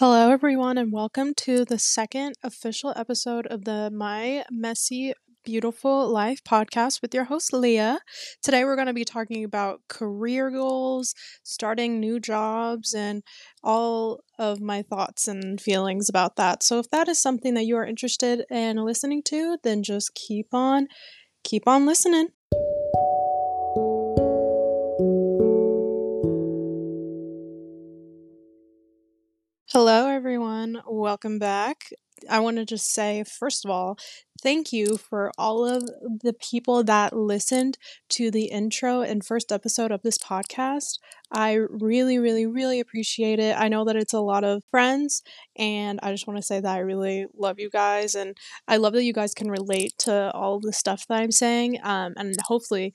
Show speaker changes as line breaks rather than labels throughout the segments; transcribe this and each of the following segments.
Hello, everyone, and welcome to the second official episode of the My Messy Beautiful Life podcast with your host, Leah. Today, we're going to be talking about career goals, starting new jobs, and all of my thoughts and feelings about that. So, if that is something that you are interested in listening to, then just keep on, keep on listening. Hello, everyone. Welcome back. I want to just say, first of all, thank you for all of the people that listened to the intro and first episode of this podcast. I really, really, really appreciate it. I know that it's a lot of friends, and I just want to say that I really love you guys, and I love that you guys can relate to all the stuff that I'm saying, um, and hopefully,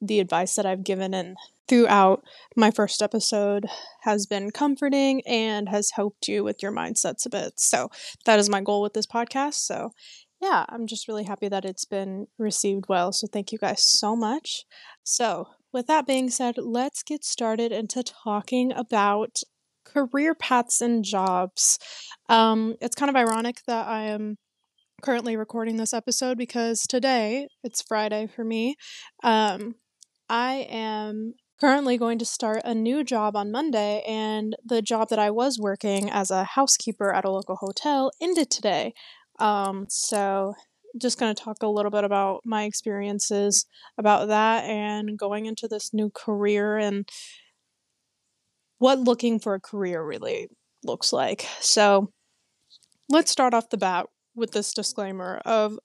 the advice that I've given and throughout my first episode has been comforting and has helped you with your mindsets a bit. So that is my goal with this podcast. So yeah, I'm just really happy that it's been received well. So thank you guys so much. So, with that being said, let's get started into talking about career paths and jobs. Um, it's kind of ironic that I am currently recording this episode because today it's Friday for me. Um, I am currently going to start a new job on Monday, and the job that I was working as a housekeeper at a local hotel ended today. Um, so, just going to talk a little bit about my experiences about that and going into this new career and what looking for a career really looks like. So, let's start off the bat with this disclaimer of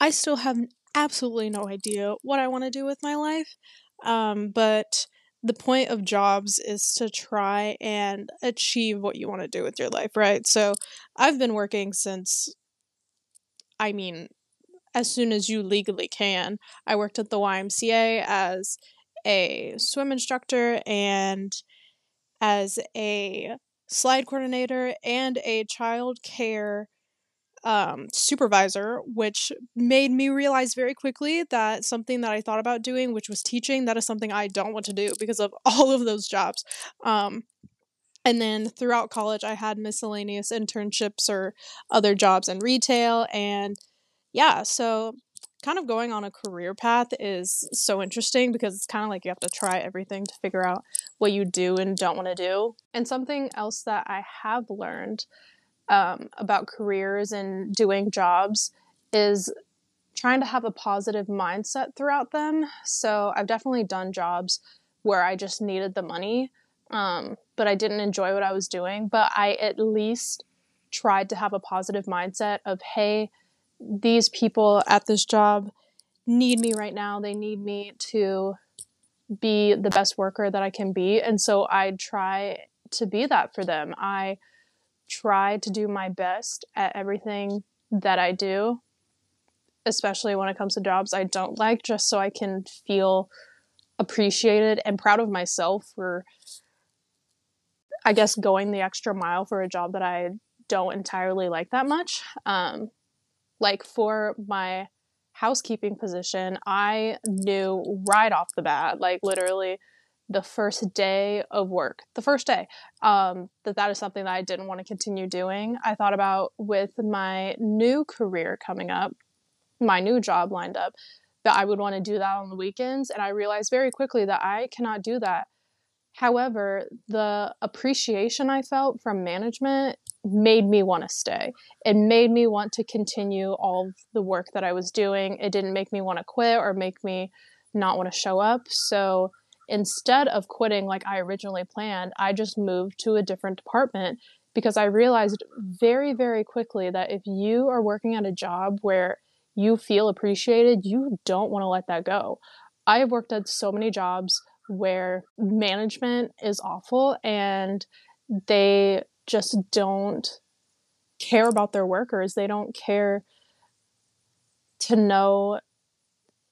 I still have absolutely no idea what I want to do with my life. Um, but the point of jobs is to try and achieve what you want to do with your life, right? So I've been working since, I mean, as soon as you legally can. I worked at the YMCA as a swim instructor and as a slide coordinator and a child care um, supervisor, which made me realize very quickly that something that I thought about doing, which was teaching, that is something I don't want to do because of all of those jobs. Um, and then throughout college, I had miscellaneous internships or other jobs in retail. And yeah, so kind of going on a career path is so interesting because it's kind of like you have to try everything to figure out what you do and don't want to do. And something else that I have learned um, about careers and doing jobs is trying to have a positive mindset throughout them. So I've definitely done jobs where I just needed the money, um, but I didn't enjoy what I was doing. But I at least tried to have a positive mindset of, hey, these people at this job need me right now. They need me to be the best worker that I can be. And so I try to be that for them. I try to do my best at everything that I do, especially when it comes to jobs I don't like, just so I can feel appreciated and proud of myself for, I guess, going the extra mile for a job that I don't entirely like that much. Um, like for my housekeeping position, I knew right off the bat, like literally the first day of work, the first day, um, that that is something that I didn't want to continue doing. I thought about with my new career coming up, my new job lined up, that I would want to do that on the weekends. And I realized very quickly that I cannot do that. However, the appreciation I felt from management made me want to stay. It made me want to continue all the work that I was doing. It didn't make me want to quit or make me not want to show up. So, instead of quitting like I originally planned, I just moved to a different department because I realized very, very quickly that if you are working at a job where you feel appreciated, you don't want to let that go. I have worked at so many jobs where management is awful and they just don't care about their workers. They don't care to know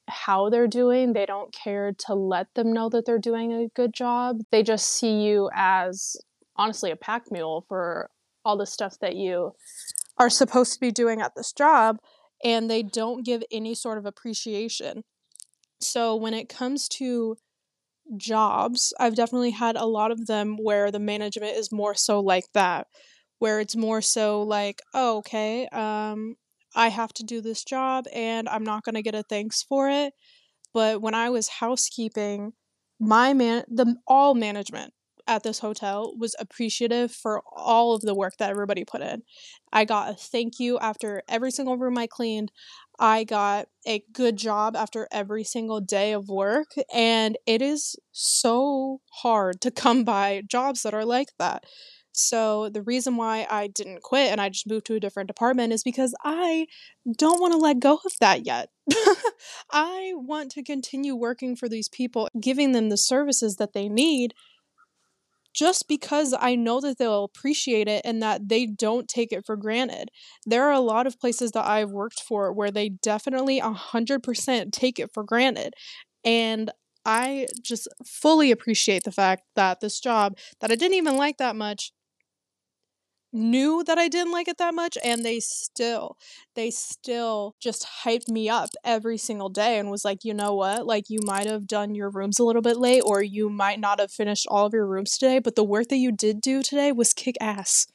how they're doing. They don't care to let them know that they're doing a good job. They just see you as honestly a pack mule for all the stuff that you are supposed to be doing at this job and they don't give any sort of appreciation. So when it comes to jobs, I've definitely had a lot of them where the management is more so like that where it's more so like, oh, okay, um, I have to do this job and I'm not going to get a thanks for it. But when I was housekeeping, my man, the all management at this hotel was appreciative for all of the work that everybody put in. I got a thank you after every single room I cleaned. I got a good job after every single day of work. And it is so hard to come by jobs that are like that. So, the reason why I didn't quit and I just moved to a different department is because I don't want to let go of that yet. I want to continue working for these people, giving them the services that they need just because I know that they'll appreciate it and that they don't take it for granted. There are a lot of places that I've worked for where they definitely 100% take it for granted. And I just fully appreciate the fact that this job that I didn't even like that much knew that I didn't like it that much and they still they still just hyped me up every single day and was like, "You know what? Like you might have done your rooms a little bit late or you might not have finished all of your rooms today, but the work that you did do today was kick ass."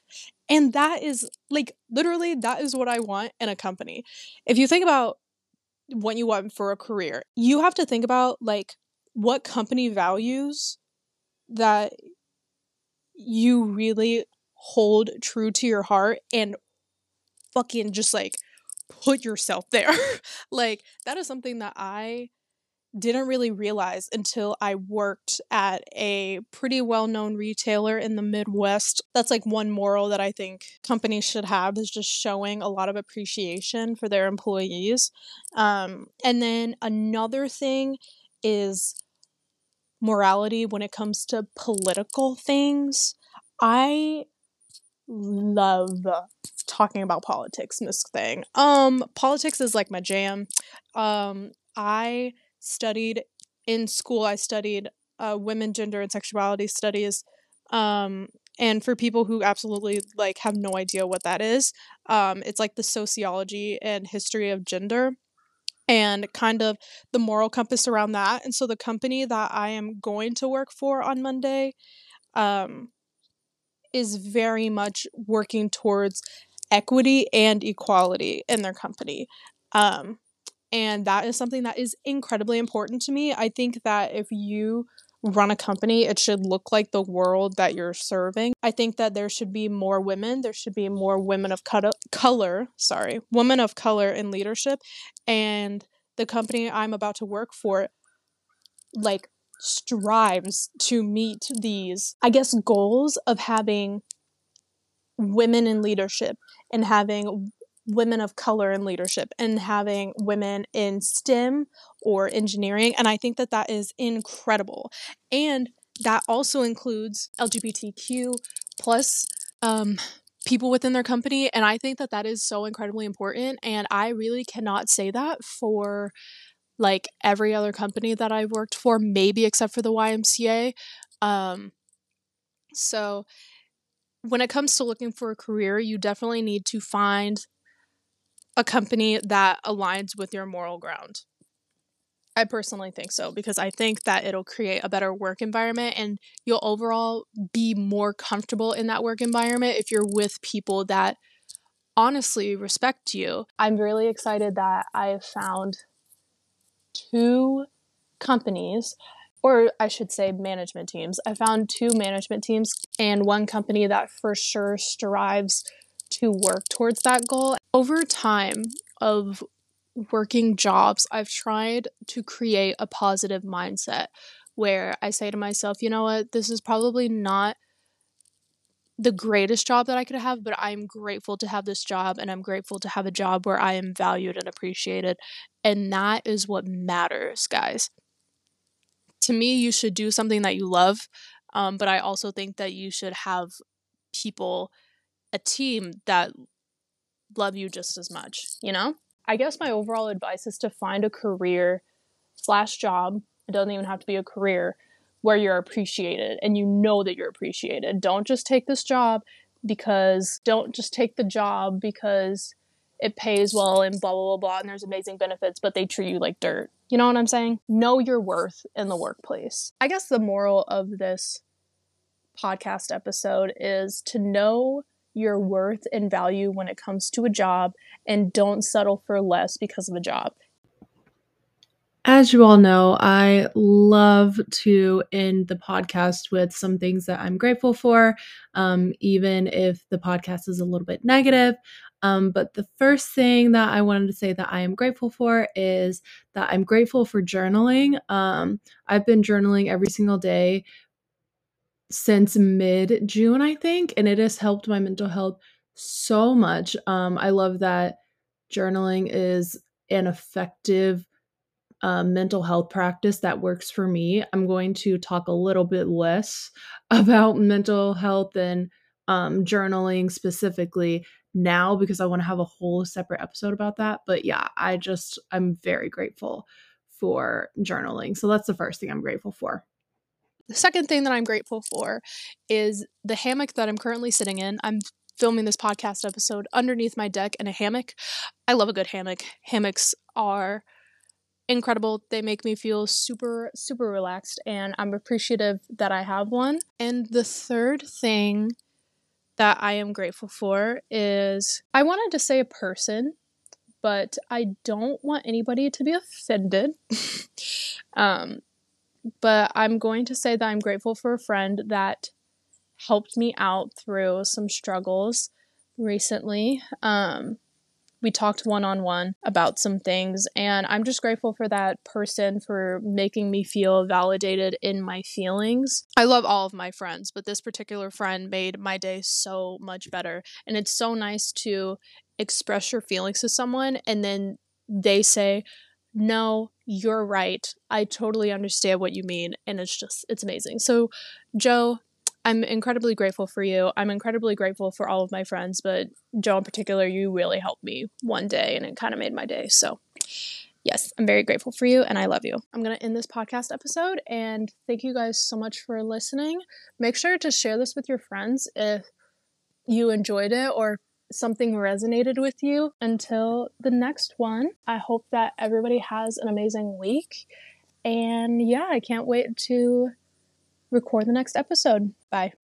And that is like literally that is what I want in a company. If you think about what you want for a career, you have to think about like what company values that you really hold true to your heart and fucking just like put yourself there. like that is something that I didn't really realize until I worked at a pretty well-known retailer in the Midwest. That's like one moral that I think companies should have is just showing a lot of appreciation for their employees. Um, and then another thing is morality when it comes to political things. I love talking about politics, Miss Thing. Um, politics is like my jam. Um, I studied in school. I studied uh, women, gender, and sexuality studies. Um, and for people who absolutely like have no idea what that is, um, it's like the sociology and history of gender and kind of the moral compass around that. And so the company that I am going to work for on Monday, um, is very much working towards equity and equality in their company. Um, and that is something that is incredibly important to me. I think that if you run a company, it should look like the world that you're serving. I think that there should be more women. There should be more women of color, sorry, women of color in leadership. And the company I'm about to work for, like, strives to meet these, I guess, goals of having women in leadership and having women of color in leadership and having women in STEM or engineering. And I think that that is incredible. And that also includes LGBTQ plus um, people within their company. And I think that that is so incredibly important. And I really cannot say that for like every other company that I've worked for, maybe except for the YMCA. Um, so, when it comes to looking for a career, you definitely need to find a company that aligns with your moral ground. I personally think so because I think that it'll create a better work environment and you'll overall be more comfortable in that work environment if you're with people that honestly respect you. I'm really excited that I have found two companies, or I should say management teams. I found two management teams and one company that for sure strives to work towards that goal. Over time of working jobs, I've tried to create a positive mindset where I say to myself, you know what, this is probably not the greatest job that I could have, but I'm grateful to have this job and I'm grateful to have a job where I am valued and appreciated. And that is what matters, guys. To me, you should do something that you love, um, but I also think that you should have people, a team that love you just as much, you know? I guess my overall advice is to find a career slash job. It doesn't even have to be a career where you're appreciated and you know that you're appreciated. Don't just take this job because don't just take the job because it pays well and blah blah blah blah and there's amazing benefits but they treat you like dirt. You know what I'm saying? Know your worth in the workplace. I guess the moral of this podcast episode is to know your worth and value when it comes to a job and don't settle for less because of a job.
As you all know, I love to end the podcast with some things that I'm grateful for, um, even if the podcast is a little bit negative. Um, but the first thing that I wanted to say that I am grateful for is that I'm grateful for journaling. Um, I've been journaling every single day since mid June, I think, and it has helped my mental health so much. Um, I love that journaling is an effective um, mental health practice that works for me. I'm going to talk a little bit less about mental health and um, journaling specifically now because I want to have a whole separate episode about that. But yeah, I just, I'm very grateful for journaling. So that's the first thing I'm grateful for.
The second thing that I'm grateful for is the hammock that I'm currently sitting in. I'm filming this podcast episode underneath my deck in a hammock. I love a good hammock. Hammocks are incredible. They make me feel super, super relaxed, and I'm appreciative that I have one. And the third thing that I am grateful for is I wanted to say a person, but I don't want anybody to be offended. um, but I'm going to say that I'm grateful for a friend that helped me out through some struggles recently. Um, we talked one on one about some things, and I'm just grateful for that person for making me feel validated in my feelings. I love all of my friends, but this particular friend made my day so much better. And it's so nice to express your feelings to someone, and then they say, no, you're right. I totally understand what you mean. And it's just, it's amazing. So, Joe, I'm incredibly grateful for you. I'm incredibly grateful for all of my friends, but Joe in particular, you really helped me one day and it kind of made my day. So, yes, I'm very grateful for you and I love you. I'm going to end this podcast episode and thank you guys so much for listening. Make sure to share this with your friends if you enjoyed it or something resonated with you. Until the next one, I hope that everybody has an amazing week. And yeah, I can't wait to record the next episode. Bye.